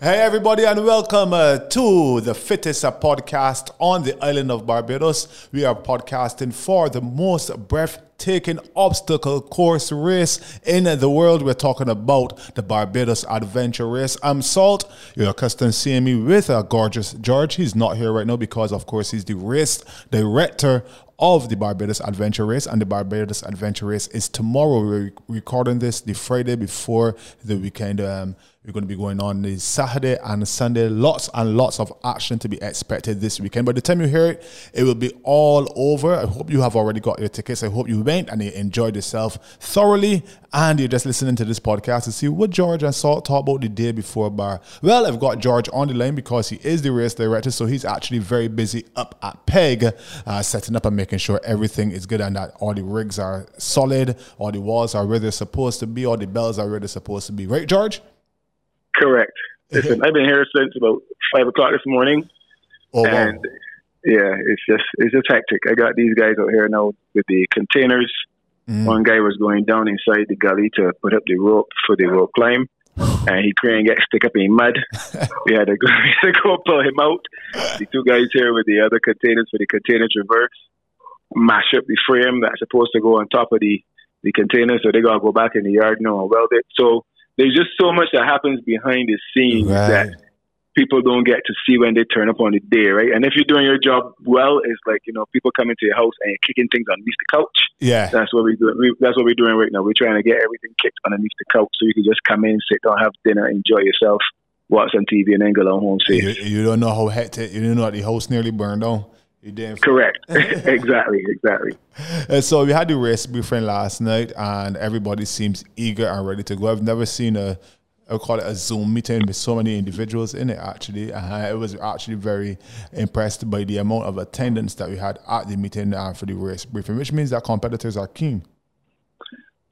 Hey, everybody, and welcome uh, to the Fittest podcast on the island of Barbados. We are podcasting for the most breathtaking obstacle course race in the world. We're talking about the Barbados Adventure Race. I'm Salt. You're accustomed to seeing me with a gorgeous George. He's not here right now because, of course, he's the race director of the Barbados Adventure Race, and the Barbados Adventure Race is tomorrow. We're recording this the Friday before the weekend. Um, we're going to be going on the Saturday and Sunday. Lots and lots of action to be expected this weekend. By the time you hear it, it will be all over. I hope you have already got your tickets. I hope you went and you enjoyed yourself thoroughly. And you're just listening to this podcast to see what George and Salt talked about the day before bar. Well, I've got George on the line because he is the race director, so he's actually very busy up at Peg, uh, setting up and making sure everything is good and that all the rigs are solid, all the walls are where they're supposed to be, all the bells are where they're supposed to be. Right, George? Correct. Listen, I've been here since about five o'clock this morning, Oh, wow. Yeah, it's just it's just hectic. I got these guys out here now with the containers. Mm. One guy was going down inside the gully to put up the rope for the rope climb, and he couldn't get stuck up in mud. we had to go, we had to go pull him out. The two guys here with the other containers for the container traverse mash up the frame that's supposed to go on top of the the container, so they gotta go back in the yard now and weld it. So there's just so much that happens behind the scenes Right. that people don't get to see when they turn up on the day, right? And if you're doing your job well, it's like you know people come into your house and you're kicking things underneath the couch. Yeah. That's what we do. We, that's what we're doing right now. We're trying to get everything kicked underneath the couch so you can just come in, sit down, have dinner, enjoy yourself, watch some TV, and then go home You, safe. you don't know how hectic, you don't know that the house nearly burned down. You didn't. Correct. exactly. Exactly. Uh, so we had the race briefing last night, and everybody seems eager and ready to go. I've never seen a, I would call it a Zoom meeting with so many individuals in it. Actually, uh, I was actually very impressed by the amount of attendance that we had at the meeting uh, for the race briefing, which means that competitors are keen.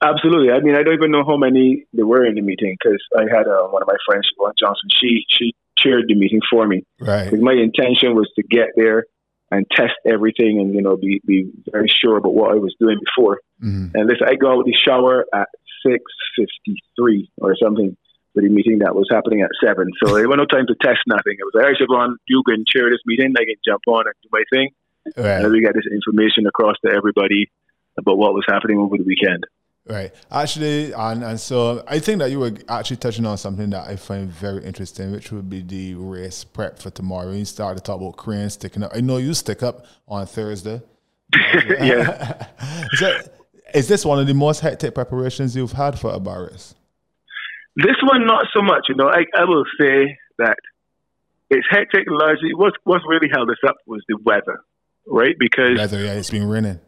Absolutely. I mean, I don't even know how many there were in the meeting because I had uh, one of my friends, Siobhan Johnson. She she chaired the meeting for me. Right. my intention was to get there and test everything and you know be be very sure about what I was doing before. Mhm. And listen, I got out the shower at six fifty three or something the meeting that was happening at seven. So there was no time to test nothing. It was like, all right, Siobhan, you can chair this meeting. I can jump on and do my thing. And then Right. we got this information across to everybody about what was happening over the weekend. Right. Actually, and, and so I think that you were actually touching on something that I find very interesting, which would be the race prep for tomorrow. You started to talk about cranes sticking up. I know you stick up on Thursday. yeah. is this one of the most hectic preparations you've had for a bar race? This one, not so much. You know, I, I will say that it's hectic largely. What's, what's really held us up was the weather, right? Because, Weather, yeah, it's been raining.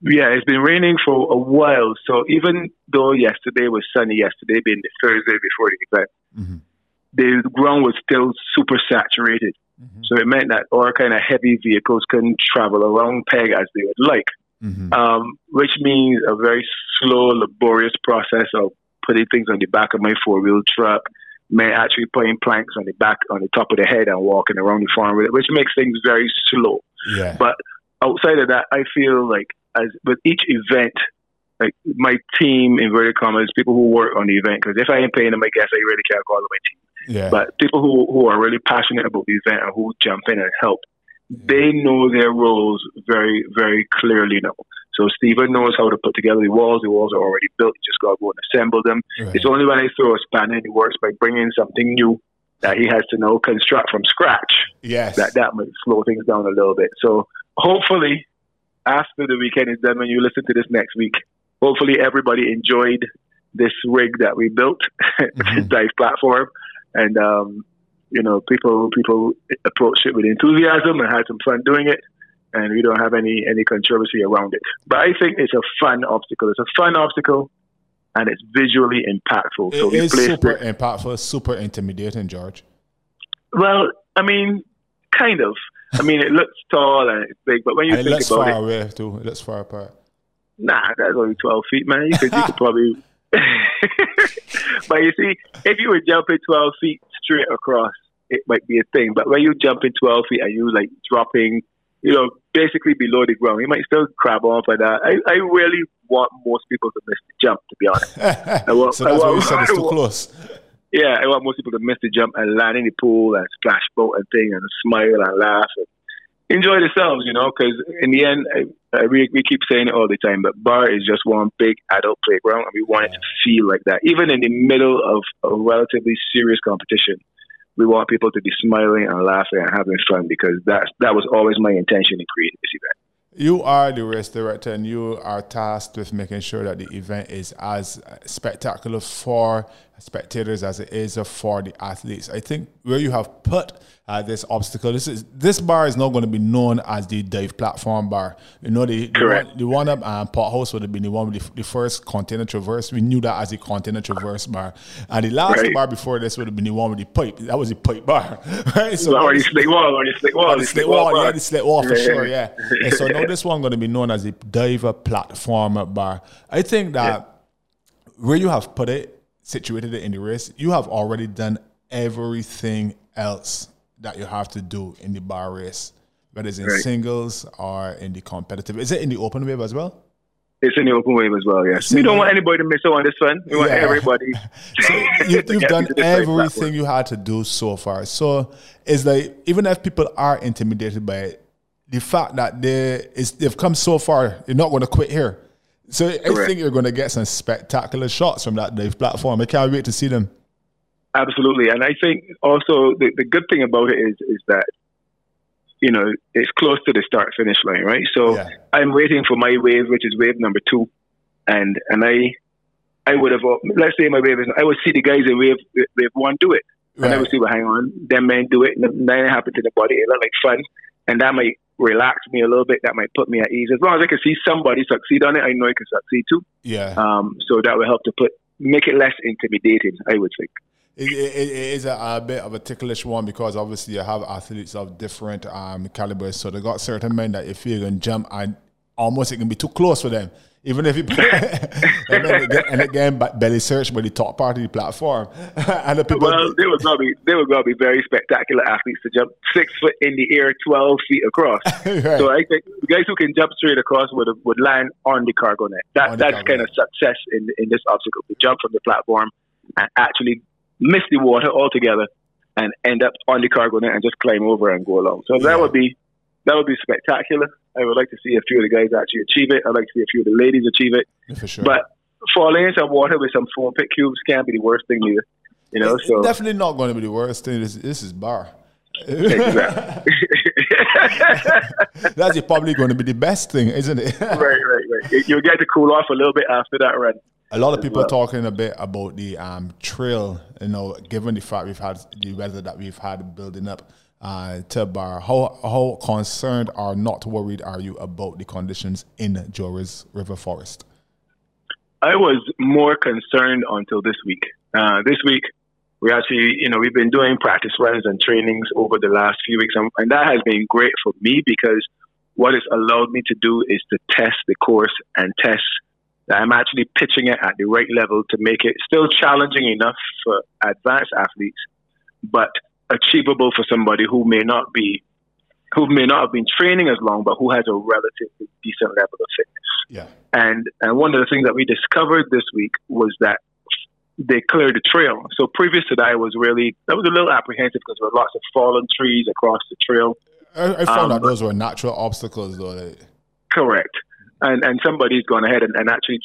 yeah, it's been raining for a while. So even though yesterday was sunny, yesterday being the Thursday before the event, Mhm. the ground was still super saturated. Mhm. So it meant that all kind of heavy vehicles couldn't travel around Peg as they would like. Mhm. um, which means a very slow, laborious process of putting things on the back of my four wheel truck, may actually putting planks on the back, on the top of the head, and walking around the farm with it, which makes things very slow. Yeah. But outside of that, I feel like as with each event, like my team, inverted commas, people who work on the event, because if I ain't paying them, I guess I really can't call them my team. Yeah. But people who, who are really passionate about the event and who jump in and help, they know their roles very, very clearly now. So Stephen knows how to put together the walls. The walls are already built. You just got to go and assemble them. Right. It's only when I throw a spanner in the works by bringing something new that he has to now construct from scratch yes. that that might slow things down a little bit. So hopefully, after the weekend is done, when you listen to this next week, hopefully everybody enjoyed this rig that we built, this Mhm. dive platform, and um, you know, people people approached it with enthusiasm and had some fun doing it. And we don't have any any controversy around it. But I think it's a fun obstacle. It's a fun obstacle, and it's visually impactful. So it we is placed super it. impactful, super intimidating, George. Well, I mean, kind of. I mean, it looks tall and it's big, but when you And it think looks about far it, away too. It looks far apart. nah, that's only twelve feet, man. You could, you could probably. but you see, if you were jumping twelve feet straight across, it might be a thing. But when you jump in twelve feet and you like dropping, you know, basically below the ground, you might still crab off for that. Uh, I, I really want most people to miss the jump, to be honest. I want, so I that's why want- you said it's too close. yeah, I want most people to miss the jump and land in the pool and splash boat and thing and smile and laugh and enjoy themselves, you know, because in the end, I, I, we, we keep saying it all the time, but bar is just one big adult playground, and we want it to feel like that. Even in the middle of a relatively serious competition, we want people to be smiling and laughing and having fun because that's, that was always my intention in creating this event. You are the race director, and you are tasked with making sure that the event is as spectacular for spectators as it is for the athletes. I think where you have put uh, this obstacle, this is this bar is not going to be known as the dive platform bar. You know, the the one, the one up um, Pot House would have been the one with the, the, first container traverse. We knew that as a container traverse bar, and the last right. bar before this would have been the one with the pipe. That was the pipe bar, right? So or the slit wall, or the slit wall, the slit wall, yeah, the slit wall for yeah. sure, yeah. and so now this one going to be known as the diver platform bar. I think that. Yeah. Where you have put it, situated in the race, you have already done everything else that you have to do in the bar race, whether it's in right. singles or in the competitive. Is it in the open wave as well? It's in the open wave as well, yes. We don't want anybody to miss out on this one. We want everybody. so you, have done everything you had to do so far. So it's like, even if people are intimidated by it, the fact that they is, they've come so far, you're not going to quit here. So Correct. I think you're going to get some spectacular shots from that dive platform. I can't wait to see them. Absolutely, and I think also the, the good thing about it is is that you know it's close to the start finish line, right? So yeah. I'm waiting for my wave, which is wave number two, and and I I would have let's say my wave is I would see the guys in wave wave one do it, right. and I would see, well, hang on, them men do it, and then it happened to the body. It looked like fun, and that might relax me a little bit. That might put me at ease. As long as I can see somebody succeed on it, I know I can succeed too. Yeah. Um. So that will help to put make it less intimidating. I would think. It, it, it is a, a, bit of a ticklish one because obviously you have athletes of different um, calibers. So they got certain men that if you can jump and almost it can be too close for them. Even if you and, then again, and again, belly search by the top part of the platform, and the people. Well, they were gonna be they were gonna be very spectacular athletes to jump six foot in the air, twelve feet across. right. So I think the guys who can jump straight across would would land on the cargo net. That that's kind net. of success in in this obstacle to jump from the platform and actually miss the water altogether and end up on the cargo net and just climb over and go along. So yeah. that would be that would be spectacular. I would like to see a few of the guys actually achieve it. I'd like to see a few of the ladies achieve it. Yeah, for sure. But falling into water with some foam pit cubes can't be the worst thing either. You know, it's so definitely not going to be the worst thing. This, this is bar. Exactly. That's probably going to be the best thing, isn't it? right, right, right. You'll get to cool off a little bit after that run. A lot of people well. are talking a bit about the um, trail, you know, given the fact we've had the weather that we've had building up uh. How, how concerned or not worried are you about the conditions in Joe's River Forest? I was more concerned until this week. Uh, this week, we actually, you know, we've been doing practice runs and trainings over the last few weeks, and, and that has been great for me because what it's allowed me to do is to test the course and test that I'm actually pitching it at the right level to make it still challenging enough for advanced athletes, but achievable for somebody who may not be who may not have been training as long, but who has a relatively decent level of fitness. Yeah. And and one of the things that we discovered this week was that they cleared the trail. So previous to that, I was really I was a little apprehensive because there were lots of fallen trees across the trail. I, I found um, out those were natural obstacles, though. Correct and and somebody's gone ahead and, and actually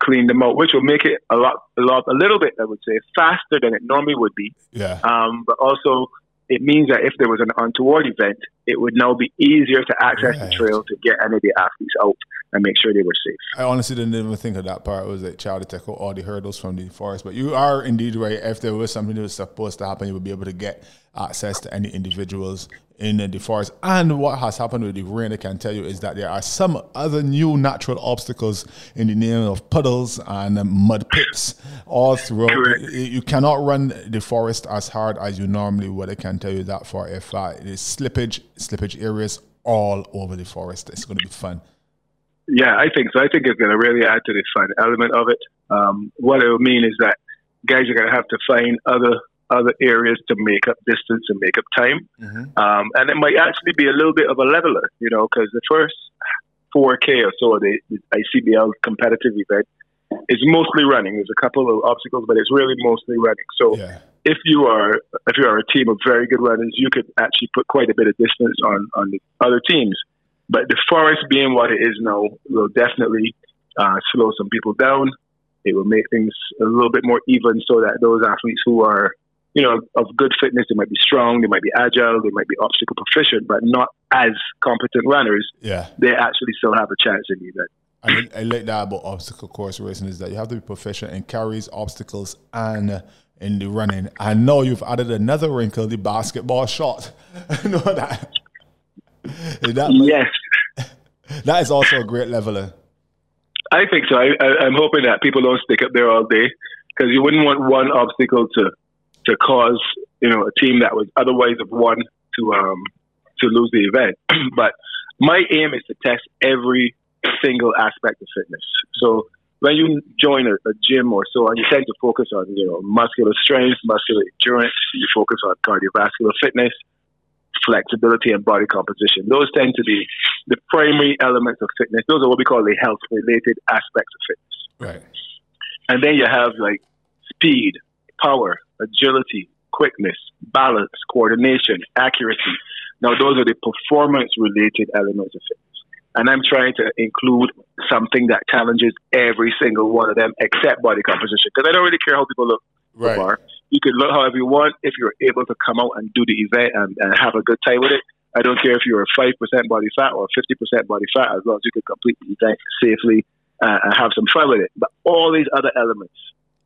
cleaned them out, which will make it a lot, a lot, a little bit, I would say, faster than it normally would be. Yeah. Um, but also, it means that if there was an untoward event, it would now be easier to access right. the trail to get any of the athletes out and make sure they were safe. I honestly didn't even think of that part. It was like child to tackle all the hurdles from the forest. But you are indeed right. If there was something that was supposed to happen, you would be able to get access to any individuals in the forest. And what has happened with the rain, I can tell you, is that there are some other new natural obstacles in the name of puddles and mud pits all throughout. Correct. You cannot run the forest as hard as you normally would. I can tell you that for a fact. It is slippage, slippage areas all over the forest. It's going to be fun. Yeah, I think so. I think it's going to really add to the fun element of it. Um, what it will mean is that guys are going to have to find other other areas to make up distance and make up time. Mm-hmm. Um, and it might actually be a little bit of a leveler, you know, because the first 4K or so of the, the ICBL competitive event, it's mostly running. There's a couple of obstacles, but it's really mostly running. So Yeah. If you are if you are a team of very good runners, you could actually put quite a bit of distance on on the other teams. But the forest being what it is now will definitely uh, slow some people down. It will make things a little bit more even, so that those athletes who are you know of good fitness, they might be strong, they might be agile, they might be obstacle proficient, but not as competent runners. Yeah. They actually still have a chance in the event. I, I like that about obstacle course racing is that you have to be proficient in carries, obstacles, and in the running. I know you've added another wrinkle, the basketball shot. I know that. Is that, Yes, that is also a great leveler. I think so. I, I, I'm hoping that people don't stick up there all day because you wouldn't want one obstacle to to cause you know a team that would otherwise have won to um to lose the event. but my aim is to test every single aspect of fitness. So when you join a, a gym or so on, you tend to focus on you know muscular strength, muscular endurance. You focus on cardiovascular fitness, flexibility, and body composition. Those tend to be the primary elements of fitness. Those are what we call the health related aspects of fitness. Right. And then you have like speed, power, agility, quickness, balance, coordination, accuracy. Now, those are the performance related elements of fitness. And I'm trying to include something that challenges every single one of them except body composition. Because I don't really care how people look Right. You can look however you want if you're able to come out and do the event and, and have a good time with it. I don't care if you're a 5% body fat or 50% body fat, as long as you can complete the event safely uh, and have some fun with it. But all these other elements,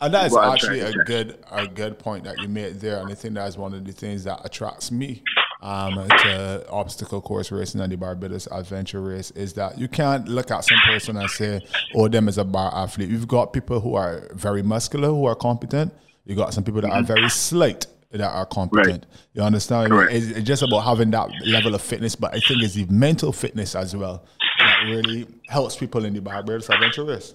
And that is actually a good a good point that you made there, and I think that is one of the things that attracts me um, to obstacle course racing and the Barbados Adventure Race is that you can't look at some person and say, "Oh, them is a bar athlete." You've got people who are very muscular who are competent. You got some people that are very slight that are competent. You understand? Correct. It's, it's just about having that level of fitness, but I think it's the mental fitness as well that really helps people in the Barbados Adventure Race.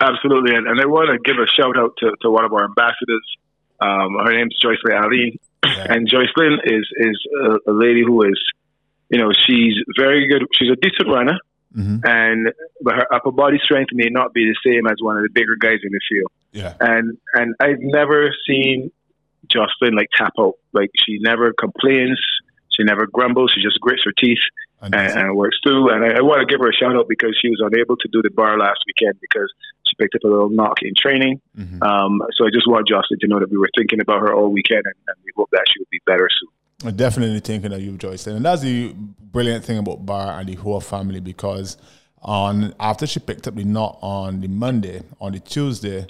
Absolutely, and, and I want to give a shout out to, to one of our ambassadors. Um, her name's Joyce Ray Ali, Yeah. and Joycelyn is is a, a lady who is, you know, she's very good. She's a decent runner, Mhm. and but her upper body strength may not be the same as one of the bigger guys in the field. Yeah. And and I've never seen Jocelyn like tap out. Like she never complains, she never grumbles. She just grits her teeth And and, and works through. And I, I want to give her a shout out because she was unable to do the bar last weekend because picked up a little knock in training. Mhm. Um, so I just want Jocelyn to know that we were thinking about her all weekend and, and we hope that she will be better soon. I'm definitely thinking of you, Joyce. And that's the brilliant thing about Bar and the whole family because on after she picked up the knot on the Monday, on the Tuesday,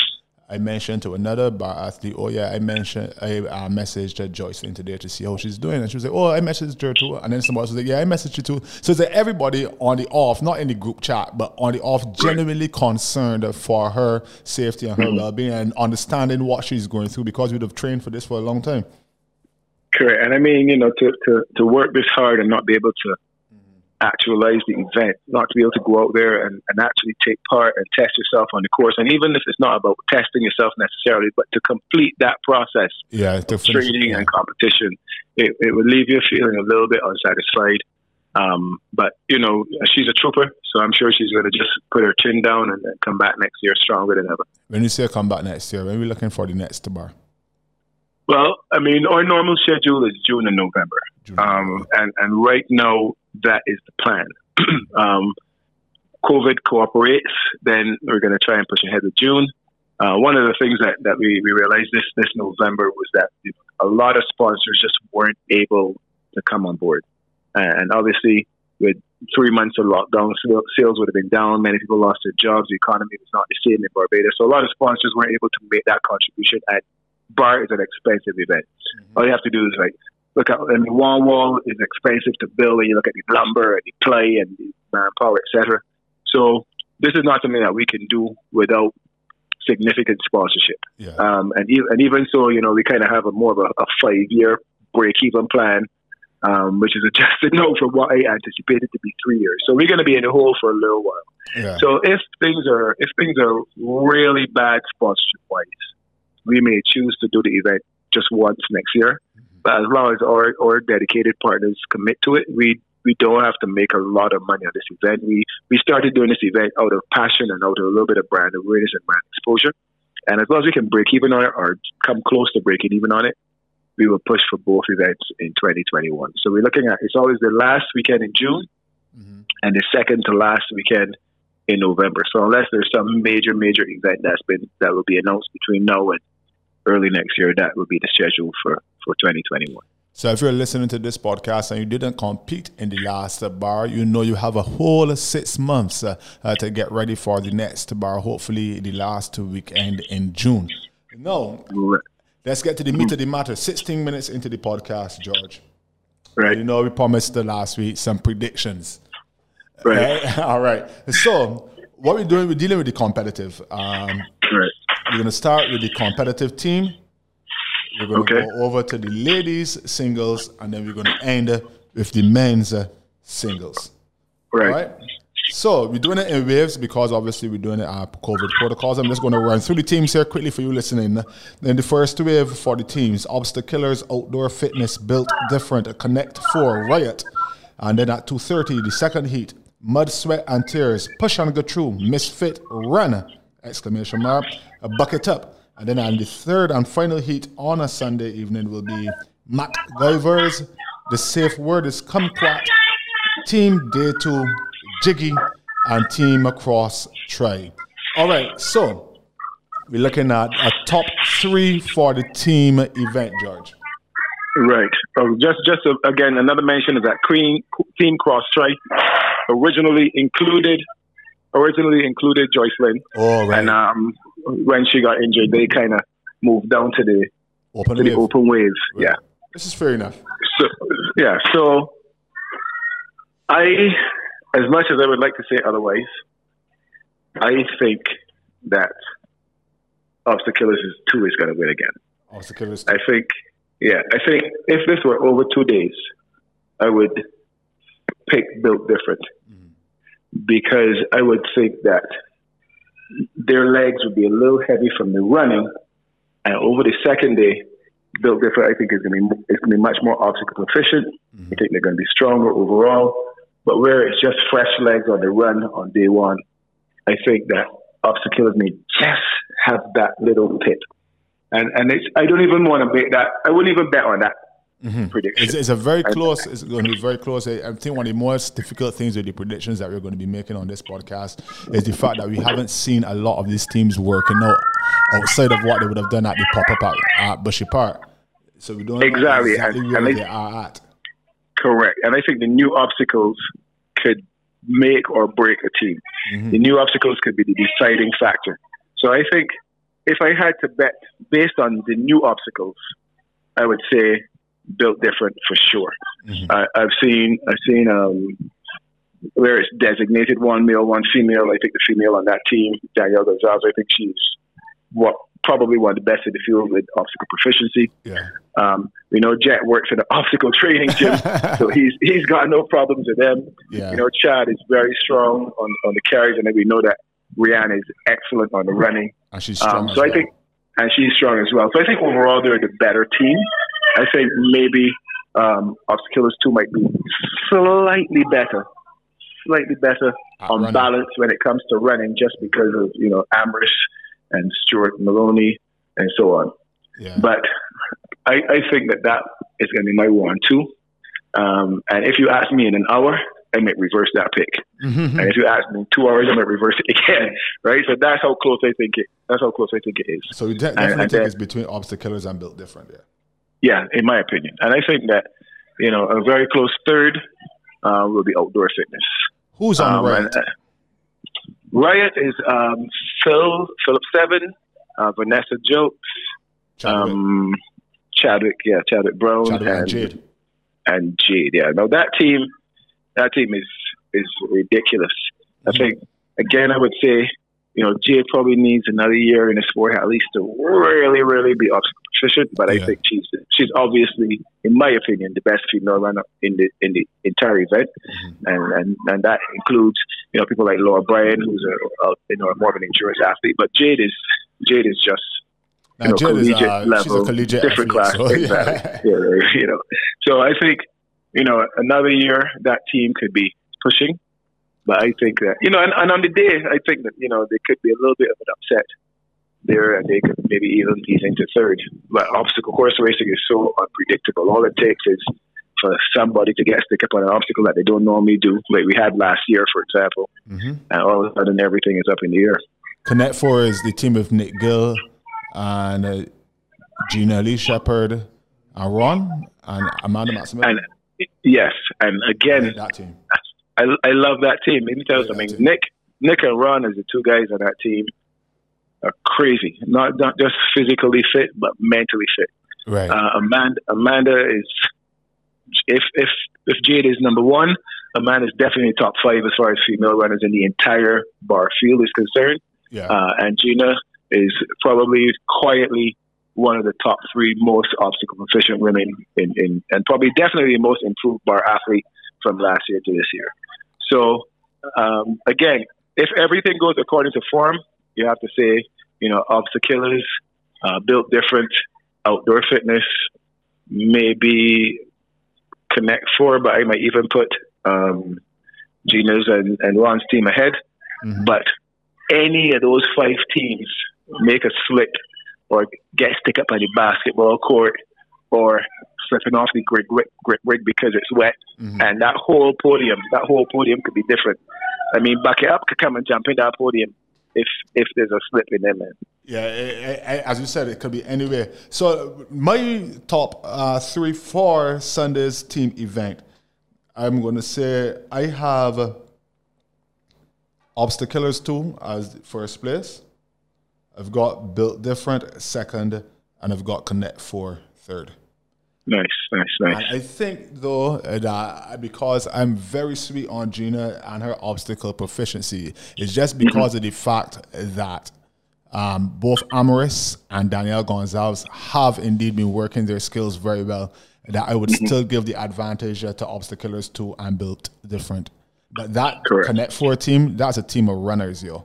I mentioned to another bar athlete, oh yeah, I mentioned I uh, messaged uh, Joyce in today to see how she's doing, and she was like, oh, I messaged her too, and then somebody else was like, yeah, I messaged you too. So it's like everybody on the off, not in the group chat, but on the off, genuinely concerned for her safety and her well-being and understanding what she's going through because we'd have trained for this for a long time. Correct. And I mean, you know, to, to, to work this hard and not be able to actualize the event, not to be able to go out there and, and actually take part and test yourself on the course. And even if it's not about testing yourself necessarily, but to complete that process Yeah, of training yeah. and competition, it, it would leave you feeling a little bit unsatisfied. Um, but, you know, she's a trooper, so I'm sure she's going to just put her chin down and come back next year stronger than ever. When you say come back next year, when we looking for the next bar? Well, I mean, our normal schedule is June and November. June. Um, and, and right now, that is the plan. um, COVID cooperates, then we're going to try and push ahead with June. Uh, one of the things that, that we, we realized this, this November was that a lot of sponsors just weren't able to come on board. And obviously, with three months of lockdown, sales would have been down. Many people lost their jobs. The economy was not the same in Barbados. So a lot of sponsors weren't able to make that contribution. And bar is an expensive event. All you have to do is like look at. I mean, one wall is expensive to build. And you look at the lumber and the clay and the manpower, etc. So this is not something that we can do without significant sponsorship. yeah. Um, and, even, and even so, you know, we kind of have a more of a, a five year break even plan, um, which is adjusted now from what I anticipated to be three years. So we're going to be in the hole for a little while. yeah. So if things are if things are really bad sponsorship wise, we may choose to do the event just once next year. But as long as our, our dedicated partners commit to it, we we don't have to make a lot of money on this event. We we started doing this event out of passion and out of a little bit of brand awareness and brand exposure. And as long as we can break even on it or come close to breaking even on it, we will push for both events in 2021. So we're looking at it's always the last weekend in June mm-hmm. and the second to last weekend in November. So unless there's some major major event that's been that will be announced between now and early next year, that will be the schedule for for 2021. So if you're listening to this podcast and you didn't compete in the last bar, you know you have a whole six months uh, uh, to get ready for the next bar, hopefully the last weekend in June. No, let's get to the meat of the matter. 16 minutes into the podcast, George. Right. You know, we promised the last week some predictions. Right. right? All right. So what we're doing, we're dealing with the competitive. Um, right. We're going to start with the competitive team we're going to okay. go over to the ladies singles, and then we're going to end with the men's uh, singles. Right. right. So we're doing it in waves because obviously we're doing it at COVID protocols. I'm just going to run through the teams here quickly for you listening. Then the first wave for the teams: Obstacle Killers, Outdoor Fitness, Built Different, Connect Four, Riot, and then at 2:30 the second heat: Mud, Sweat and Tears, Push and Go Through, Misfit, Run! Exclamation mark! A bucket up. And then on the third and final heat on a Sunday evening will be Matt Guyvers. The safe word is Kumquat, Team Day 2, Jiggy, and Team Across Try. All right, so we're looking at a top three for the team event, George. Right. Oh, just, just uh, again, another mention is that Queen Team Cross Try originally included originally included Joyce Lynn. Oh, right. And um, when she got injured, they kind of moved down to the open to wave. the open wave. Right. Yeah. This is fair enough. So, yeah. So, I, as much as I would like to say otherwise, I think that Obstacle Killers is two is going to win again. Obstacle Killers. I think. Yeah, I think if this were over two days, I would pick Built Different mm-hmm. because I would think that their legs would be a little heavy from the running, and over the second day, Built Different, I think, is going to be it's going to be much more obstacle efficient. Mm-hmm. I think they're going to be stronger overall. But where it's just fresh legs on the run on day one, I think that obstacles may just have that little pit. And and it's I don't even want to bet that. I wouldn't even bet on that mm-hmm. prediction. It's, it's, a very close. It's going to be very close. I think one of the most difficult things with the predictions that we're going to be making on this podcast is the fact that we haven't seen a lot of these teams working out outside of what they would have done at the pop up at, at Bushy Park. So we don't exactly, exactly and, where and they are at. Correct, and I think the new obstacles could make or break a team. Mm-hmm. The new obstacles could be the deciding factor. So I think if I had to bet based on the new obstacles, I would say built different for sure. Mm-hmm. I, I've seen I've seen um, where it's designated one male, one female. I think the female on that team, Danielle Gonzalez, I think she's what probably one of the best in the field with obstacle proficiency. Yeah. Um, we know Jet works in the obstacle training gym, so he's he's got no problems with them. Yeah. You know, Chad is very strong on, on the carries, and then we know that Rihanna is excellent on the running. And she's strong. Um, so I think, and she's strong as well. So I think overall they're the better team. I think maybe um, Killers 2 might be slightly better, slightly better on running. balance when it comes to running, just because of you know Ambrose and Stuart Maloney and so on. Yeah. But I, I think that that is going to be my one too. Um, and if you ask me in an hour, I might reverse that pick. Mm-hmm. And if you ask me in two hours, I might reverse it again. Right. So that's how close I think it. That's how close I think it is. So you definitely and, and think then, it's between Killers and built different. Yeah. Yeah, in my opinion, and I think that you know a very close third uh, will be outdoor fitness. Who's on um, Riot? And, uh, Riot is um, Phil Philip Seven, uh, Vanessa Jokes, Chadwick. Um, Chadwick, yeah, Chadwick Brown, Chadwick and, and, Jade, and Jade. Yeah, now that team, that team is is ridiculous. Mm-hmm. I think again, I would say you know, Jade probably needs another year in the sport at least to really, really be proficient. But yeah. I think she's she's obviously, in my opinion, the best female runner in the in the entire event, mm-hmm. and, and and that includes you know people like Laura Bryan, who's a, a you know more of an endurance athlete. But Jade is Jade is just you know, collegiate is, uh, level, different athlete, class, so, exactly. Yeah. yeah, you know. So I think you know, another year that team could be pushing. But I think that, you know, and, and on the day, I think that, you know, there could be a little bit of an upset there and they could maybe even ease into third. But obstacle course racing is so unpredictable. All it takes is for somebody to get stuck up on an obstacle that they don't normally do, like we had last year, for example, mm-hmm. and all of a sudden everything is up in the air. Connect Four is the team of Nick Gill and uh, Gina Lee Shepherd and Ron and Amanda Maximilian. And yes, and again, that team. I, I love that team. Let me tell you something. Nick, Nick and Ron is the two guys on that team are crazy. Not not just physically fit, but mentally fit. Right. Uh, Amanda Amanda is if if if Jade is number one, Amanda is definitely top five as far as female runners in the entire bar field is concerned. Yeah. Uh, and Gina is probably quietly one of the top three most obstacle proficient women in, in and probably definitely the most improved bar athlete from last year to this year. So um, again, if everything goes according to form, you have to say, you know, obstacles, uh, built different, outdoor fitness, maybe Connect Four, but I might even put um, Gina's and, and Ron's team ahead. Mm-hmm. But any of those five teams make a slip or get stick up on the basketball court or slipping off the grid, grid, grid, grid because it's wet. Mm-hmm. And that whole podium, that whole podium could be different. I mean, back it up could come and jump in that podium if if there's a slip in there, man. Yeah, as you said, it could be anywhere. So my top uh, three, four Sundays team event, I'm going to say I have Obstaclers 2 as first place. I've got Built Different second, and I've got Connect 4 third. Nice, nice, nice. And I think though that because I'm very sweet on Gina and her obstacle proficiency, it's just mm-hmm. because mm-hmm. of the fact that um, both Amaris and Danielle Gonzalez have indeed been working their skills very well. That I would mm-hmm. still give the advantage to Obstaclers 2 and built different. But that Correct. Connect Four team, that's a team of runners, yo.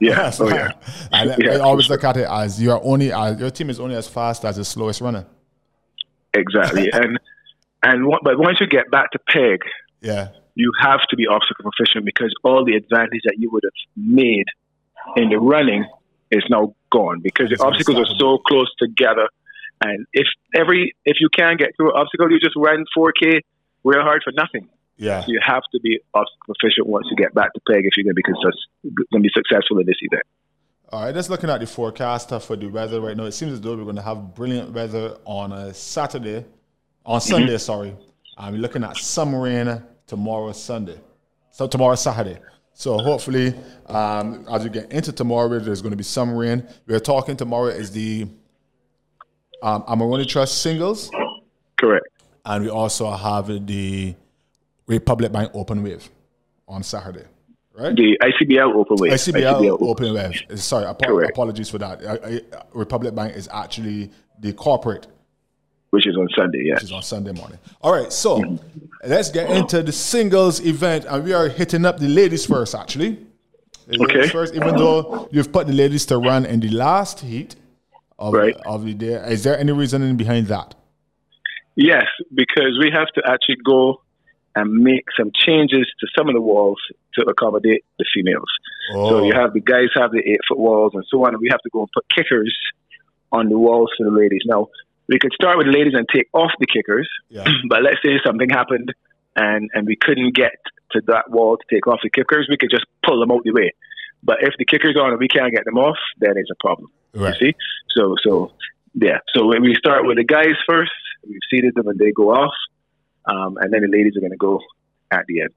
Yeah, oh yeah. and uh, yeah, I always look at it as you're only as your team is only as fast as the slowest runner. Exactly, and and but once you get back to peg, yeah, you have to be obstacle proficient because all the advantage that you would have made in the running is now gone because the obstacles are so close together. And if every if you can get through an obstacle, you just run 4K real hard for nothing. Yeah, so you have to be proficient once you get back to peg if you're going to be going to be successful in this event. All right, just looking at the forecast for the weather right now, it seems as though we're going to have brilliant weather on a Saturday, on mm-hmm. Sunday. Sorry, I'm looking at some rain tomorrow, Sunday. So tomorrow, Saturday. So hopefully, um, as we get into tomorrow, there's going to be some rain. We're talking tomorrow is the um, Amarone Trust singles. Correct. And we also have the Republic Bank Open Wave on Saturday. Right? The ICBL Open Wave. ICBL, ICBL Open Wave. Sorry, ap- apologies for that. I, I, Republic Bank is actually the corporate which is on Sunday. Yeah, which is on Sunday morning. All right, so mm-hmm. let's get into the singles event, and we are hitting up the ladies first. Actually, the okay. First, even though you've put the ladies to run in the last heat of, right. of the day, is there any reasoning behind that? Yes, because we have to actually go and make some changes to some of the walls to accommodate the females. Oh. So you have the guys have the eight foot walls and so on, and we have to go and put kickers on the walls for the ladies. Now, we could start with the ladies and take off the kickers. Yeah. But let's say something happened and, and we couldn't get to that wall to take off the kickers, we could just pull them out the way. But if the kickers are on and we can't get them off, then it's a problem. Right. You see? So so yeah. So when we start with the guys first, we've seated them and they go off. Um, and then the ladies are gonna go at the end.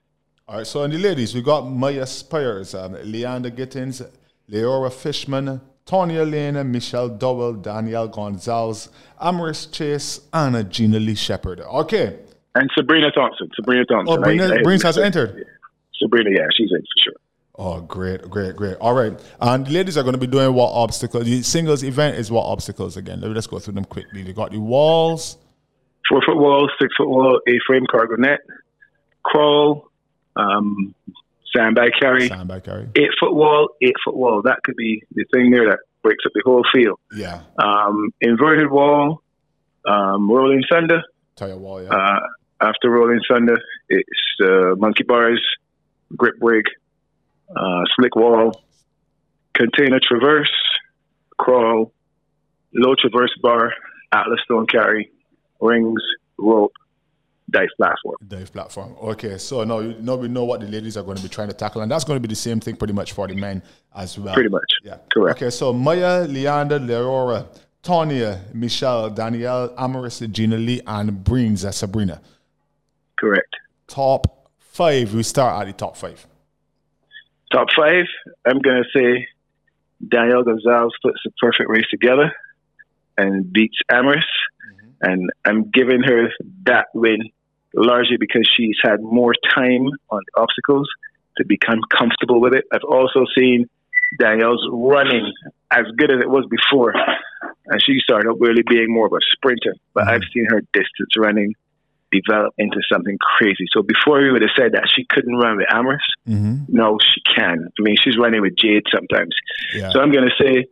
All right, so in the ladies, we got Maya Spires, um, Leander Gittins, Leora Fishman, Tonya Lane, Michelle Dowell, Danielle Gonzalez, Amaris Chase, and Gina Lee Shepherd. Okay. And Sabrina Thompson. Sabrina Thompson. Oh, Sabrina, I, I, has entered. Sabrina, yeah, she's in for sure. Oh, great, great, great. All right. And the ladies are going to be doing what obstacles? The singles event is what obstacles again? Let me just go through them quickly. They got the walls. Four foot wall, six foot wall, A frame cargo net, crawl, um, sandbag carry, sandbag carry, eight foot wall, eight foot wall. That could be the thing there that breaks up the whole field. Yeah. Um, inverted wall, um, Rolling Thunder. Tire wall, yeah. Uh, after Rolling Thunder, it's uh, monkey bars, grip rig, uh, slick wall, container traverse, crawl, low traverse bar, Atlas stone carry, rings, rope, dive platform. Dive platform. Okay, so now, now we know what the ladies are going to be trying to tackle, and that's going to be the same thing pretty much for the men as well. Pretty much. Yeah. Correct. Okay, so Maya, Leander, Leora, Tonya, Michelle, Danielle, Amaris, Gina Lee, and Breens, uh, Sabrina. Correct. Top five. We start at the top five. Top five, I'm going to say Danielle Gonzalez puts the perfect race together and beats Amaris. Mm-hmm. And I'm giving her that win largely because she's had more time on the obstacles to become comfortable with it. I've also seen Danielle's running as good as it was before. And she started really being more of a sprinter. But mm-hmm. I've seen her distance running develop into something crazy. So before we would have said that she couldn't run with Amaris, mm-hmm. no, she can. I mean, she's running with Jade sometimes. Yeah. So I'm going to say.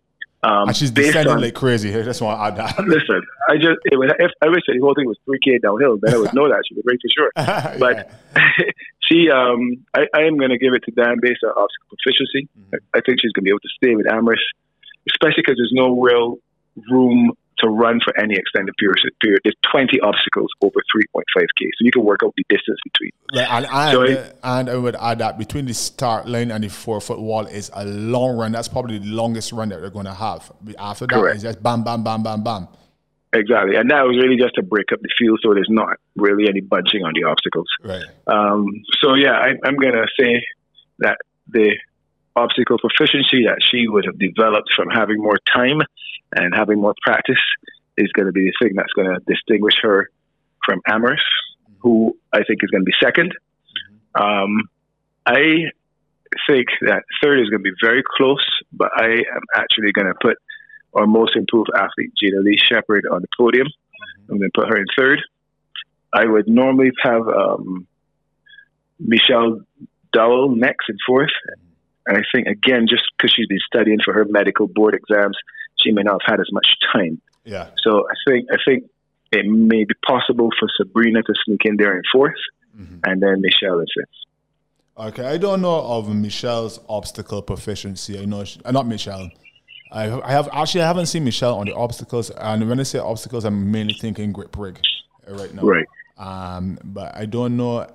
Um, and she's descending on, like crazy. I want to add that. Listen, I just it was, if I wish the whole thing was 3K downhill, then I would know that she would race for sure. But she, um, I, I am going to give it to Dan based on obstacle proficiency. Mm-hmm. I, I think she's going to be able to stay with Amaris, especially because there's no real room to run for any extended period. There's 20 obstacles over 3.5k, so you can work out the distance between. Yeah, and, and, so it, and I would add that between the start line and the four foot wall is a long run. That's probably the longest run that they're going to have. After that, Correct. it's just bam, bam, bam, bam, bam. Exactly, and that was really just to break up the field, so there's not really any bunching on the obstacles. Right. Um, so yeah, I, I'm going to say that the obstacle proficiency that she would have developed from having more time and having more practice is going to be the thing that's going to distinguish her from Amaris, who I think is going to be 2nd um, I think that third is going to be very close, but I am actually going to put our most improved athlete, Gina Lee Shepherd, on the podium. I'm going to put her in third. I would normally have um, Michelle Dowell next in fourth. And I think, again, just because she's been studying for her medical board exams, she may not have had as much time. Yeah. So I think I think it may be possible for Sabrina to sneak in there in 4th mm-hmm. and then Michelle in fifth. Okay, I don't know of Michelle's obstacle proficiency. I know, she, uh, not Michelle. I, I have actually I haven't seen Michelle on the obstacles, and when I say obstacles, I'm mainly thinking grip rig right now. Right. Um, but I don't know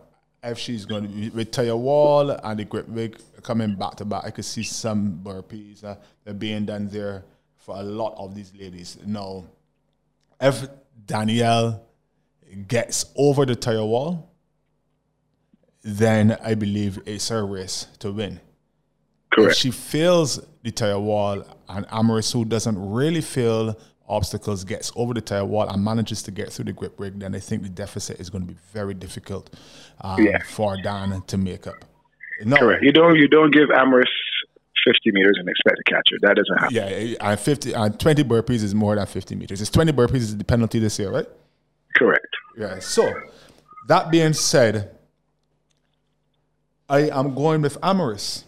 if she's going to be with tire wall and the grip rig coming back to back. I could see some burpees uh, being done there for a lot of these ladies. Now, if Danielle gets over the tire wall, then I believe it's her race to win. Correct. If she fails the tire wall and Amaris, who doesn't really feel obstacles, gets over the tire wall and manages to get through the grip rig, then I think the deficit is going to be very difficult um, yeah. for Dan to make up. No. Correct. You don't you don't give Amaris 50 meters and expect to catch it. That doesn't happen. Yeah, and 50 and 20 burpees is more than 50 meters. It's 20 burpees is the penalty this year, right? Correct. Yeah. So, that being said, I am going with Amaris.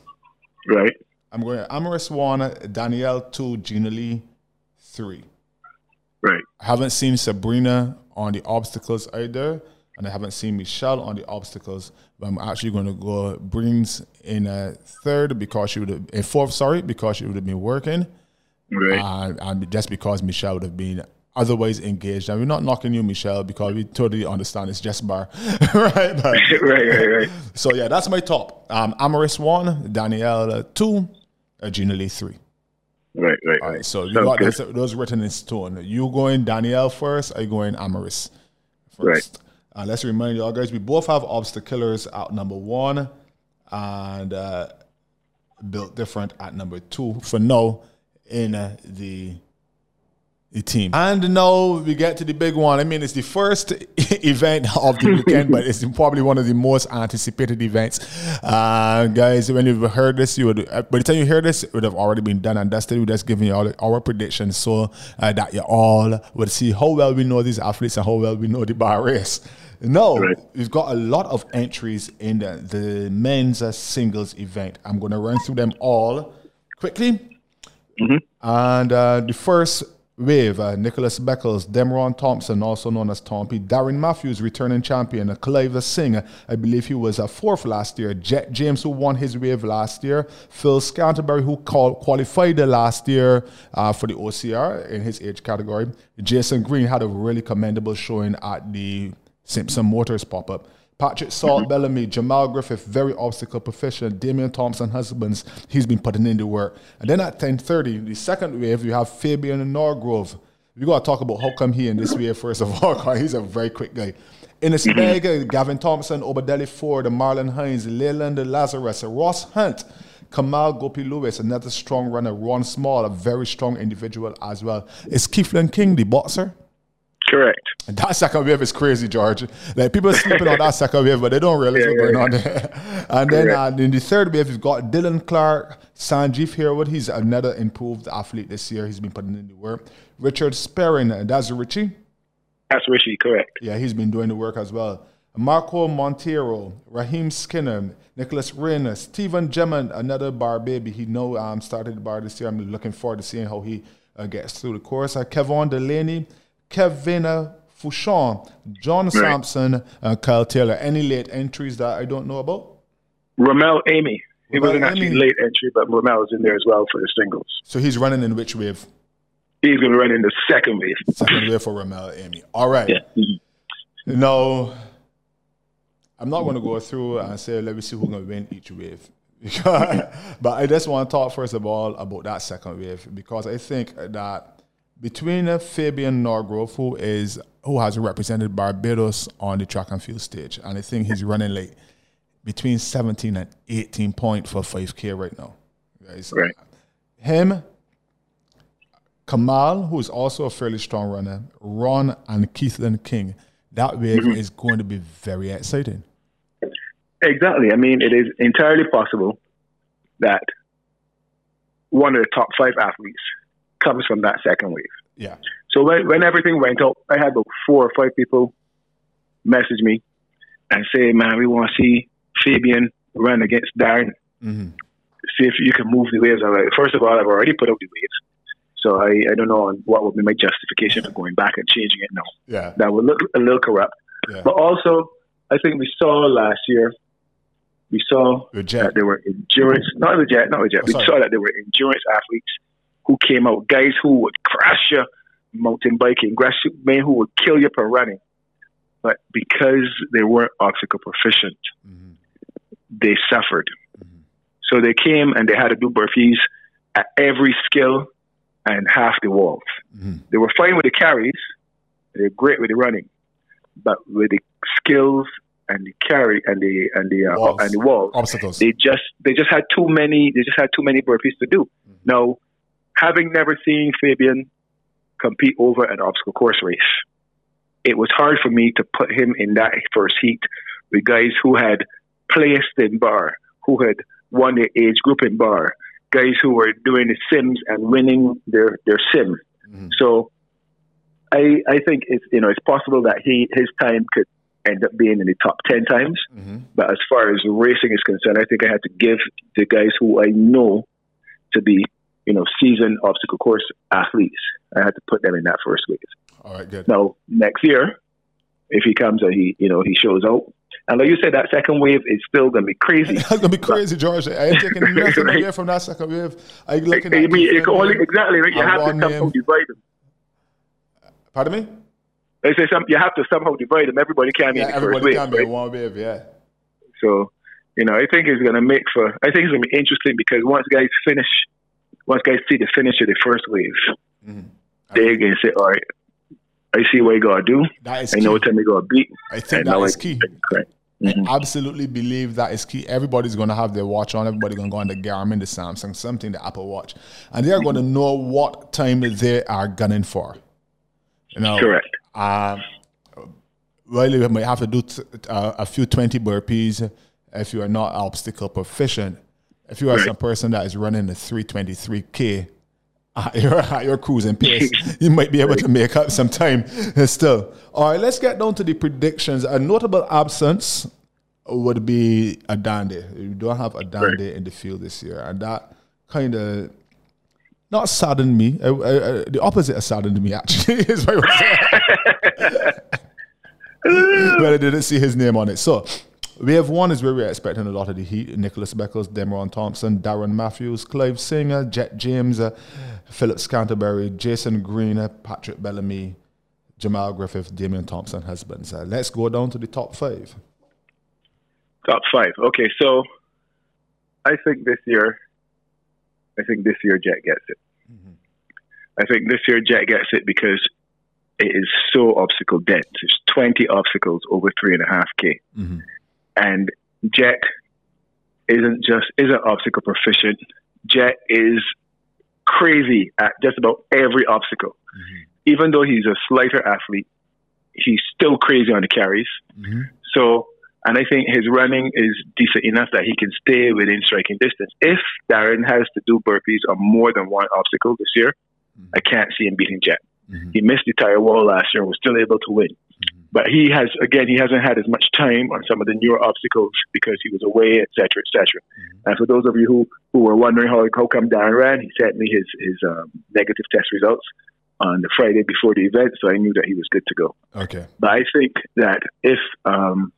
Right. I'm going Amaris one, Danielle two, Gina Lee three. Right. I haven't seen Sabrina on the obstacles either and I haven't seen Michelle on the obstacles. But I'm actually going to go Breens in a third because she would have in fourth. Sorry, because she would have been working, right? And, and just because Michelle would have been otherwise engaged. And we're not knocking you, Michelle, because we totally understand it's just bar, right? But, right, right, right. So yeah, that's my top. Um, Amaris one, Danielle two, uh, Gina Lee three. Right, right, All right. So you got those, those, written in stone. You going Danielle first? I going Amaris first. Right. Uh, let's remind you all guys, we both have Obstaclers at number one and uh, Built Different at number two for now in uh, the the team. And now we get to the big one. I mean, it's the first event of the weekend, but it's probably one of the most anticipated events. Uh, guys, when you've heard this, you would, uh, by the time you hear this, it would have already been done and dusted. We're just giving you all our predictions so uh, that you all would see how well we know these athletes and how well we know the bar race. No, right. we've got a lot of entries in the, the men's singles event. I'm going to run through them all quickly. Mm-hmm. And uh, the first Wave, uh, Nicholas Beckles, Demron Thompson, also known as Tompy, Darren Matthews, returning champion, Clive Singh, I believe he was a fourth last year, Jet James, who won his wave last year, Phil Scantlebury, who called, qualified last year uh, for the OCR in his age category, Jason Green had a really commendable showing at the Simpson Motors pop up. Patrick Salt, mm-hmm. Bellamy, Jamal Griffith, very obstacle proficient. Damian Thompson, husbands, he's been putting in the work. And then at 10.30, the second wave, you have Fabian Norgrove. We got to talk about how come he in this wave, first of all, because he's a very quick guy. In the spag, mm-hmm. Gavin Thompson, Obadeli Ford, Marlon Hines, Leland Lazarus, Ross Hunt, Kamal Gopi Lewis, another strong runner, Ron Small, a very strong individual as well. Is Keithlan King the boxer? Correct. And that second wave is crazy, George. Like people are sleeping on that second wave, but they don't realize yeah, what's going on there. And then uh, in the third wave, you've got Dylan Clark, Sanjeev Herwood. He's another improved athlete this year. He's been putting in the work. Richard Sperrin, that's Richie. That's Richie, correct. Yeah, he's been doing the work as well. Marco Montero, Raheem Skinner, Nicholas Reyna, Stephen Gemman, another bar baby. He know um, started the bar this year. I'm looking forward to seeing how he uh, gets through the course. Uh, Kevin Delaney, Kevin Fouchon, John right. Sampson, and Kyle Taylor. Any late entries that I don't know about? Ramel Amy. He was an actually late entry, but Ramel is in there as well for the singles. So he's running in which wave? He's going to run in the second wave. Second wave for Ramel Amy. All right. Yeah. Mm-hmm. Now, I'm not going to go through and say, let me see who's going to win each wave. but I just want to talk first of all about that second wave because I think that between Fabian Norgrove, who is who has represented Barbados on the track and field stage, and I think he's running like between 17 and 18 point for 5K right now. Guys. Right. Him, Kamal, who is also a fairly strong runner, Ron and Keithlan King. That wave mm-hmm. is going to be very exciting. Exactly. I mean, it is entirely possible that one of the top five athletes comes from that second wave. Yeah. So when, when everything went up, I had about four or five people message me and say, man, we want to see Fabian run against Darren. Mm-hmm. See if you can move the waves. I'm like, first of all, I've already put up the waves. So I, I don't know what would be my justification for going back and changing it now. Yeah. That would look a little corrupt. Yeah. But also, I think we saw last year, we saw that there were endurance, not the jet, not the jet. Oh, we saw that there were endurance athletes who came out, guys who would crash your mountain biking, guys men who would kill you for running. But because they weren't obstacle proficient, mm-hmm. they suffered. Mm-hmm. So they came and they had to do burpees at every skill and half the walls. Mm-hmm. They were fine with the carries, they're great with the running, but with the skills and the carry and the and the uh, walls. and the walls, obstacles, they just they just had too many. They just had too many burpees to do. Mm-hmm. Now having never seen Fabian compete over an obstacle course race, it was hard for me to put him in that first heat with guys who had placed in bar, who had won their age group in bar, guys who were doing the sims and winning their, their sim. Mm-hmm. So I I think it's you know it's possible that he his time could end up being in the top ten times. Mm-hmm. But as far as racing is concerned, I think I had to give the guys who I know to be you know, seasoned obstacle course athletes. I had to put them in that first wave. All right, good. Now, next year, if he comes and he, you know, he shows out, and like you said, that second wave is still going to be crazy. It's going to be crazy, George. I ain't taking nothing right. away from that second wave. I looking at mean, it only, exactly. Right? You have to somehow divide them. Pardon me? They say some, you have to somehow divide them. Everybody can't yeah, be in the first wave. Everybody can be right? one wave, yeah. So, you know, I think it's going to make for, I think it's going to be interesting because once guys finish – once guys see the finish of the first wave, mm-hmm. they can say, all right, I see what you got to do. That is I know what time you got to beat. I think that is key. Mm-hmm. I absolutely believe that is key. Everybody's going to have their watch on. Everybody's going to go on the Garmin, the Samsung, something, the Apple Watch, and they are going to know what time they are gunning for. You know, correct. Uh, well, you might have to do t- uh, a few twenty burpees if you are not obstacle proficient. If you are right. some person that is running a 323K at your, at your cruising pace, you might be able to make up some time still. All right, let's get down to the predictions. A notable absence would be Adande. You don't have Adande right. in the field this year, and that kind of not saddened me. Uh, uh, uh, the opposite of saddened me, actually, is what I would say. but I didn't see his name on it. So we have one is where we're expecting a lot of the heat. Nicholas Beckles, Demeron Thompson, Darren Matthews, Clive Singer, Jet James, uh, Philip Scantlebury, Jason Green, uh, Patrick Bellamy, Jamal Griffith, Damian Thompson husbands. Uh, let's go down to the top five. Top five. Okay, so I think this year, I think this year Jet gets it. Mm-hmm. I think this year Jet gets it because it is so obstacle dense. It's 20 obstacles over three and a half K. Mm-hmm. And Jet isn't just, isn't obstacle proficient. Jet is crazy at just about every obstacle. Mm-hmm. Even though he's a slighter athlete, he's still crazy on the carries. Mm-hmm. So, and I think his running is decent enough that he can stay within striking distance. If Darren has to do burpees on more than one obstacle this year, mm-hmm. I can't see him beating Jet. Mm-hmm. He missed the tire wall last year and was still able to win. Mm-hmm. But he has, again, he hasn't had as much time on some of the newer obstacles because he was away, et cetera, et cetera. Mm-hmm. And for those of you who, who were wondering how, how come Darren ran, he sent me his, his um, negative test results on the Friday before the event, so I knew that he was good to go. Okay. But I think that if um,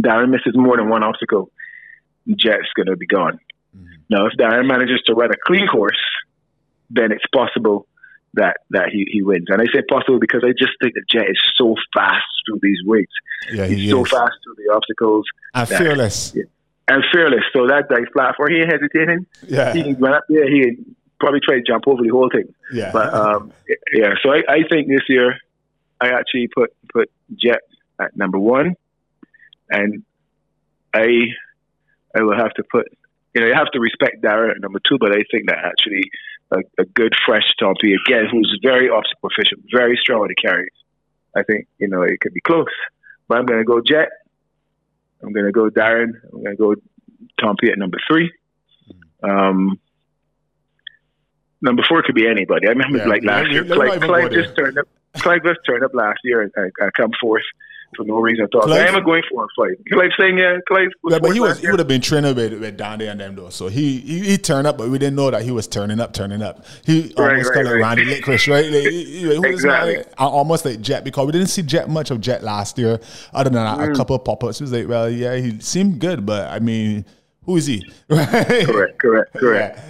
Darren misses more than one obstacle, Jet's going to be gone. Mm-hmm. Now, if Darren manages to run a clean course, then it's possible that that he, he wins. And I say possible because I just think that Jet is so fast through these weights. Yeah, he He's so fast through the obstacles. And that, fearless. Yeah, and fearless. So that guy's flat for he ain't hesitating. Yeah. He can run up there, he probably try to jump over the whole thing. Yeah. But um, yeah, so I, I think this year I actually put put Jet at number one. And I I will have to put you know, you have to respect Darren at number two, but I think that actually a, a good fresh Tompi again, who's very obstacle proficient, very strong with the carries. I think you know it could be close, but I'm going to go Jet. I'm going to go Darren. I'm going to go Tompi at number three. Um, number four could be anybody. I remember yeah, like last year, Clive, Clive just turned up. Clive just turned up last year and I, I come fourth for no reason at all. Clive, I am going for a fight. Clive saying, yeah, Clive. Yeah, but he was he would have been training with, with Dandy and them though. So he, he, he turned up, but we didn't know that he was turning up, turning up. He right, almost right, kind of right. Randy Licorice, right? Like, he, he exactly. Like, almost like Jet because we didn't see Jet much of Jet last year. Other than mm. a couple of pop ups, he was like, well, yeah, he seemed good, but I mean, who is he? correct, correct, correct. Yeah.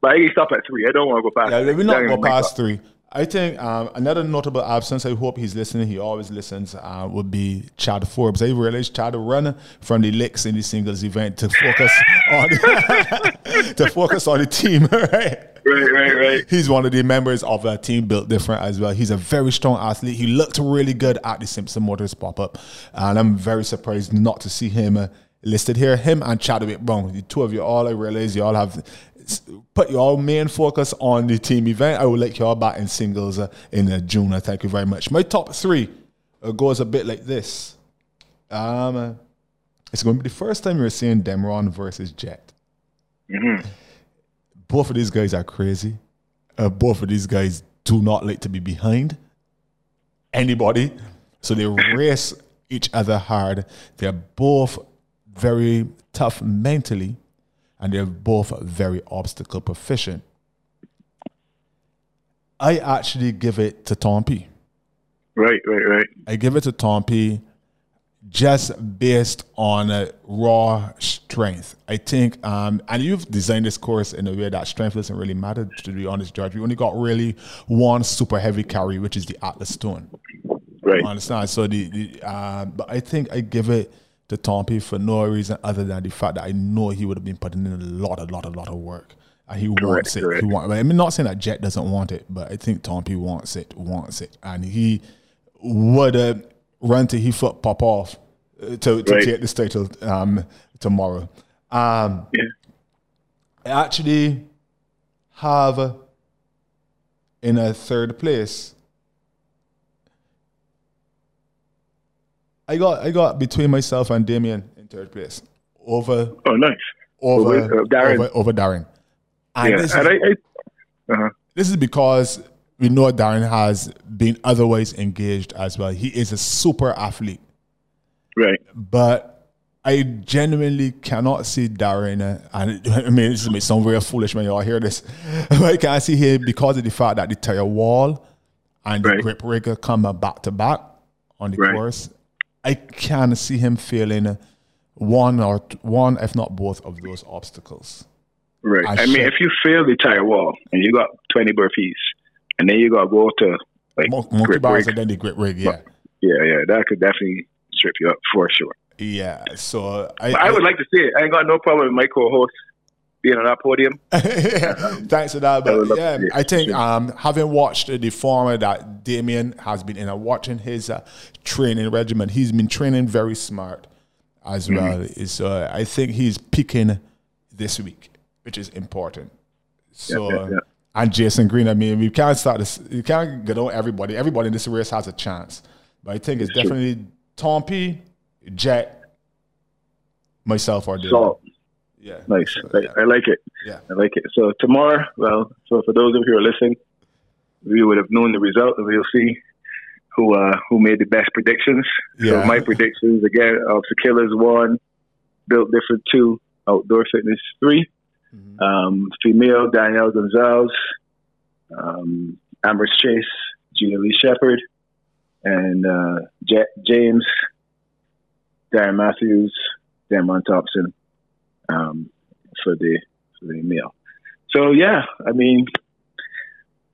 But he stop at three. I don't want to go past. Yeah, we not go past three. I think um, another notable absence, I hope he's listening, he always listens, uh, would be Chad Forbes. I realized Chad run from the licks in the singles event to focus on to focus on the team, right? Right, right, right. He's one of the members of a team built different as well. He's a very strong athlete. He looked really good at the Simpson Motors pop up, and I'm very surprised not to see him. Uh, listed here. Him and Chadwick Brown, the two of you all, I realize you all have put your main focus on the team event. I will let you all back in singles uh, in uh, June. Uh, thank you very much. My top three uh, goes a bit like this. Um, it's going to be the first time you're seeing Demeron versus Jet. Mm-hmm. Both of these guys are crazy. Uh, both of these guys do not like to be behind anybody. So they race each other hard. They're both very tough mentally and they're both very obstacle proficient. I actually give it to Tompi. Right, right, right. I give it to Tompi just based on uh, raw strength. I think, um, and you've designed this course in a way that strength doesn't really matter, to be honest, George. We only got really one super heavy carry, which is the Atlas Stone. Right. You understand? So, the, the uh, but I think I give it to Tompi for no reason other than the fact that I know he would have been putting in a lot, a lot, a lot of work. And he correct, wants it. Correct. He want, I'm not saying that Jet doesn't want it, but I think Tompi wants it, wants it. And he would have run to his foot pop off uh, to, to right. take this title um, tomorrow. Um, yeah. I actually have in a third place I got I got between myself and Damien in third place over. Oh, nice. Over, over uh, Darren. Over, over, Darren. And yeah, this and is, I, I uh-huh. this is because we know Darren has been otherwise engaged as well. He is a super athlete. Right. But I genuinely cannot see Darren, uh, and I mean, this may sound very foolish when you all hear this, but I can't see him because of the fact that the tire wall and the Right. grip rigger come back to back on the Right. course. I can see him failing one or t- one, if not both, of those obstacles. Right. I I, mean, if you fail the tire wall and you got 20 burpees, and then you got to go to like Mon- Monkey grip bars rig, and then the grip rig, yeah. yeah, yeah, that could definitely strip you up for sure. Yeah, so I, But I would like to see it. I ain't got no problem with my co-host being on that podium. Thanks for that. I But love yeah, to see it. I think um, having watched the former that Damien has been in, and watching his uh, training regimen, he's been training very smart as Mm-hmm. well. Is uh, I think he's peaking this week, which is important. So. yeah, yeah. And Jason Green, I mean, we can't start this. You can't get on everybody. Everybody in this race has a chance, but I think it's Sure. definitely Tompi, Jet, myself, or Dylan. Salt. Yeah, Nice. So, I, yeah. I like it. Yeah. I like it. So tomorrow, well, so for those of you who are listening, we would have known the result, and we'll see who uh, who made the best predictions. Yeah. So my predictions again: of the Killers one, Built Different two, Outdoor Fitness 3 Mhm. um, female Danielle Gonzalez, um, Amherst Chase, Gina Lee Shepard, and uh, J- James, Darren Matthews, Damon Thompson um, for the for the male. So yeah, I mean,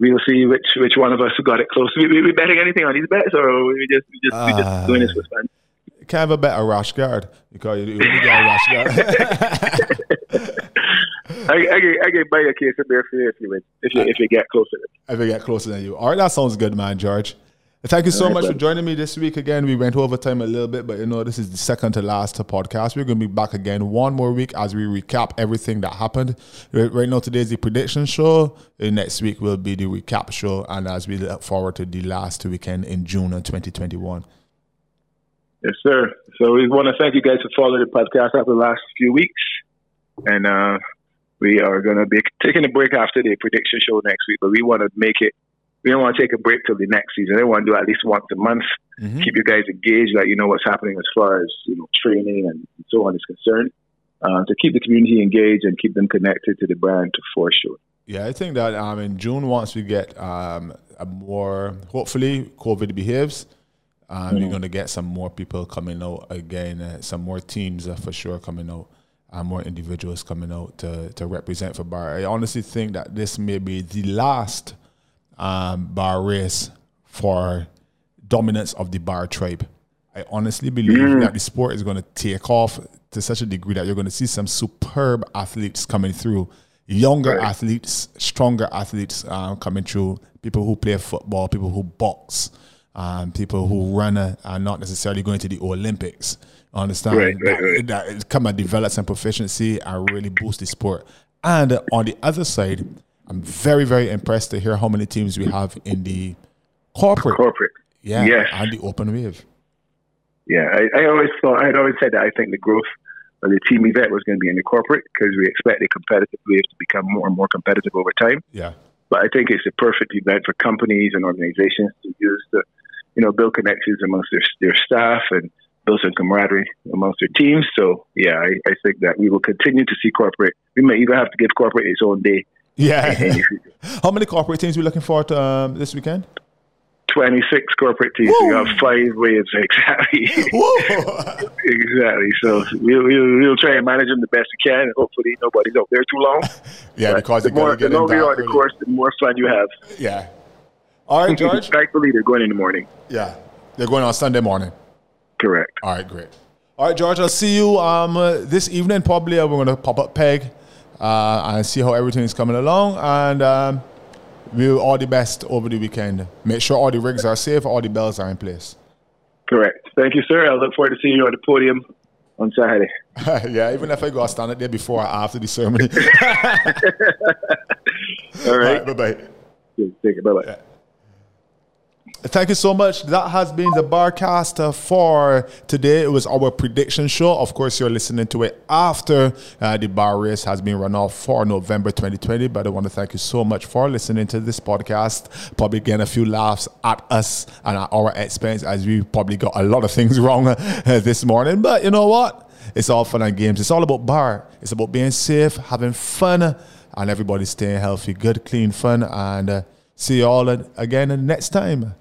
we'll see which which one of us got it close. We, we, we betting anything on these bets, or we just we just we Ah. just doing this for fun? Can't have a better rash guard you, you only got a rash guard. I, I, I get buy a case of beer for you if you win, if you if you get closer. if I get closer than you. All right, that sounds good, man, George. Thank you so right, much for joining me this week again. We went over time a little bit, but you know, this is the second to last podcast. We're going to be back again one more week as we recap everything that happened. Right now, today is the prediction show. And next week will be the recap show. And as we look forward to the last weekend in June of 2021. Yes, sir. So we want to thank you guys for following the podcast after the last few weeks, and uh, we are going to be taking a break after the prediction show next week. But we want to make it. We don't want to take a break till the next season. We want to do at least once a month. Mhm. Keep you guys engaged, let you know what's happening as far as you know training and so on is concerned. Uh, to keep the community engaged and keep them connected to the brand for sure. Yeah, I think that um, in June, once we get um, a more, hopefully, COVID behaves, um, you're going to get some more people coming out again, uh, some more teams uh, for sure coming out, and more individuals coming out to, to represent for bar. I honestly think that this may be the last um, bar race for dominance of the bar tribe. I honestly believe that the sport is going to take off to such a degree that you're going to see some superb athletes coming through, younger Right. athletes, stronger athletes um, coming through, people who play football, people who box, um, people who run uh, are not necessarily going to the Olympics. Understand Right, right, that, that come and develop some proficiency and really boost the sport. And on the other side, I'm very, very impressed to hear how many teams we have in the corporate, Corporate. yeah, Yes. and the open wave. Yeah, I, I always thought I had always said that I think the growth of the team event was going to be in the corporate because we expect the competitive wave to become more and more competitive over time. Yeah, But I think it's a perfect event for companies and organizations to use to, you know, build connections amongst their their staff and build some camaraderie amongst their teams. So yeah, I, I think that we will continue to see corporate. We may even have to give corporate its own day. Yeah. in the future. how many corporate teams are we looking for to, um, this weekend? 26 corporate teams. We Woo! have five waves exactly. Exactly. So we'll, we'll, we'll try and manage them the best we can. And hopefully nobody's out there too long. yeah, But because the more, get the longer you're on the course, the more fun you have. Yeah. All right, George. Thankfully, they're going in the morning. yeah, they're going on Sunday morning. Correct. All right, great. All right, George, I'll see you um, uh, this evening. Probably uh, we're going to pop up Peg uh, and see how everything is coming along. And um, we'll all the best over the weekend. Make sure all the rigs are safe, all the bells are in place. Correct. Thank you, sir. I look forward to seeing you on the podium on Saturday. yeah, even if I go, I'll stand it there before or after the ceremony. All all right. bye bye. Take it. Bye bye. Thank you so much. That has been the Barcast uh, for today. It was our prediction show. Of course, you're listening to it after uh, the bar race has been run off for November 2020. But I want to thank you so much for listening to this podcast. Probably getting a few laughs at us and at our expense as we probably got a lot of things wrong uh, this morning. But you know what? it's all fun and games. It's all about bar. It's about being safe, having fun, and everybody staying healthy. Good, clean fun. And uh, see you all again next time.